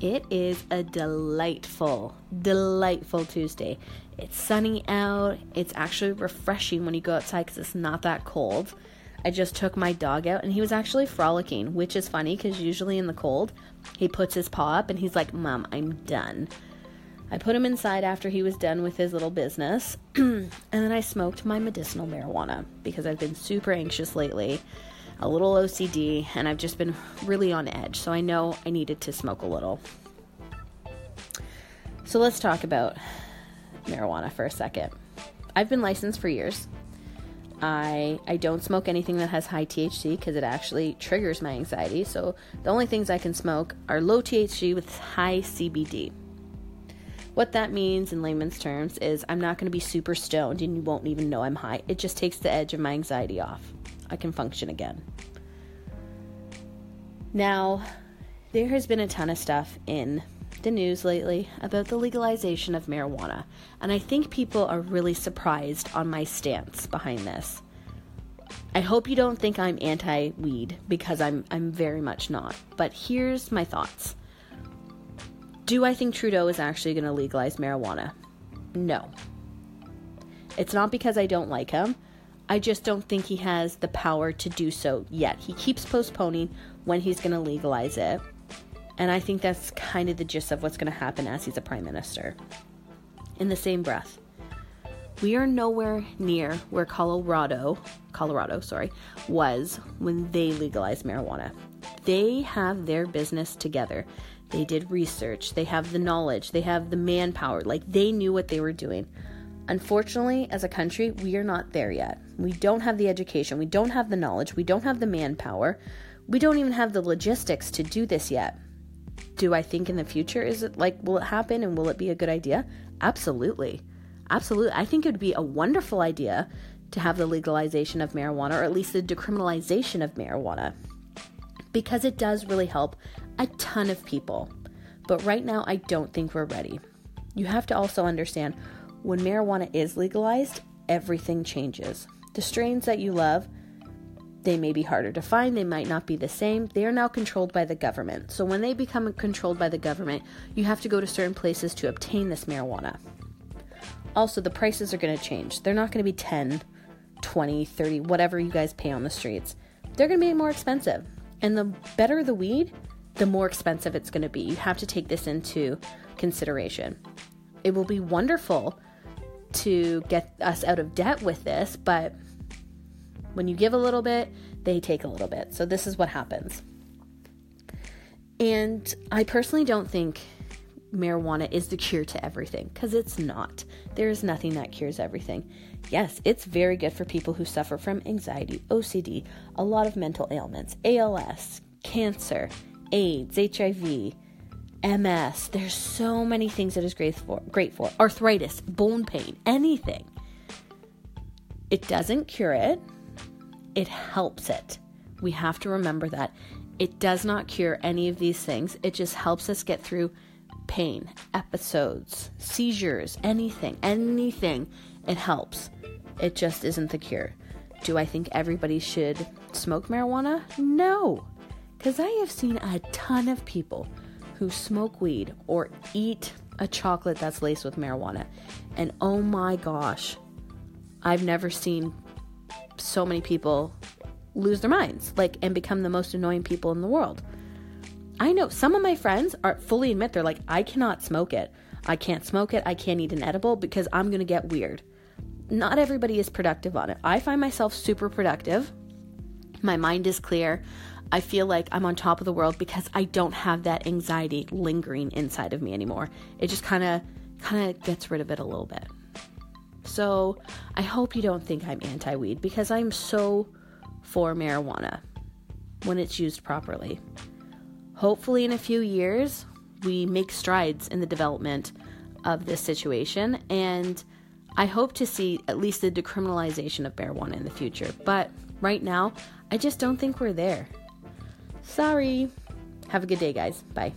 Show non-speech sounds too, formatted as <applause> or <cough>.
It is a delightful, delightful Tuesday. It's sunny out. It's actually refreshing when you go outside because it's not that cold. I just took my dog out and he was actually frolicking, which is funny because usually in the cold, he puts his paw up and he's like, Mom, I'm done. I put him inside after he was done with his little business, <clears throat> and then I smoked my medicinal marijuana because I've been super anxious lately a little OCD, and I've just been really on edge. So I know I needed to smoke a little. So let's talk about marijuana for a second. I've been licensed for years. I I don't smoke anything that has high THC because it actually triggers my anxiety. So the only things I can smoke are low THC with high CBD. What that means in layman's terms is I'm not going to be super stoned and you won't even know I'm high. It just takes the edge of my anxiety off. I can function again. Now, there has been a ton of stuff in the news lately about the legalization of marijuana, and I think people are really surprised on my stance behind this. I hope you don't think I'm anti-weed because I'm I'm very much not. But here's my thoughts. Do I think Trudeau is actually going to legalize marijuana? No. It's not because I don't like him. I just don't think he has the power to do so yet. He keeps postponing when he's going to legalize it. And I think that's kind of the gist of what's going to happen as he's a prime minister. In the same breath, we are nowhere near where Colorado, Colorado, sorry, was when they legalized marijuana. They have their business together. They did research, they have the knowledge, they have the manpower. Like they knew what they were doing. Unfortunately, as a country, we are not there yet. We don't have the education, we don't have the knowledge, we don't have the manpower, we don't even have the logistics to do this yet. Do I think in the future is it like will it happen and will it be a good idea? Absolutely. Absolutely. I think it would be a wonderful idea to have the legalization of marijuana or at least the decriminalization of marijuana because it does really help a ton of people. But right now, I don't think we're ready. You have to also understand when marijuana is legalized, everything changes. The strains that you love, they may be harder to find, they might not be the same. They are now controlled by the government. So when they become controlled by the government, you have to go to certain places to obtain this marijuana. Also, the prices are going to change. They're not going to be 10, 20, 30, whatever you guys pay on the streets. They're going to be more expensive. And the better the weed, the more expensive it's going to be. You have to take this into consideration. It will be wonderful to get us out of debt with this, but when you give a little bit, they take a little bit. So this is what happens. And I personally don't think marijuana is the cure to everything because it's not. There is nothing that cures everything. Yes, it's very good for people who suffer from anxiety, OCD, a lot of mental ailments, ALS, cancer, AIDS, HIV, MS. There's so many things that is great for, great for. Arthritis, bone pain, anything. It doesn't cure it, it helps it. We have to remember that. It does not cure any of these things, it just helps us get through pain, episodes, seizures, anything, anything. It helps. It just isn't the cure. Do I think everybody should smoke marijuana? No. Because I have seen a ton of people who smoke weed or eat a chocolate that's laced with marijuana. And oh my gosh, I've never seen so many people lose their minds, like, and become the most annoying people in the world. I know some of my friends are fully admit they're like, I cannot smoke it. I can't smoke it. I can't eat an edible because I'm going to get weird. Not everybody is productive on it. I find myself super productive. My mind is clear. I feel like I'm on top of the world because I don't have that anxiety lingering inside of me anymore. It just kind of kind of gets rid of it a little bit. So, I hope you don't think I'm anti-weed because I'm so for marijuana when it's used properly. Hopefully in a few years we make strides in the development of this situation and I hope to see at least the decriminalization of marijuana in the future. But right now, I just don't think we're there. Sorry. Have a good day, guys. Bye.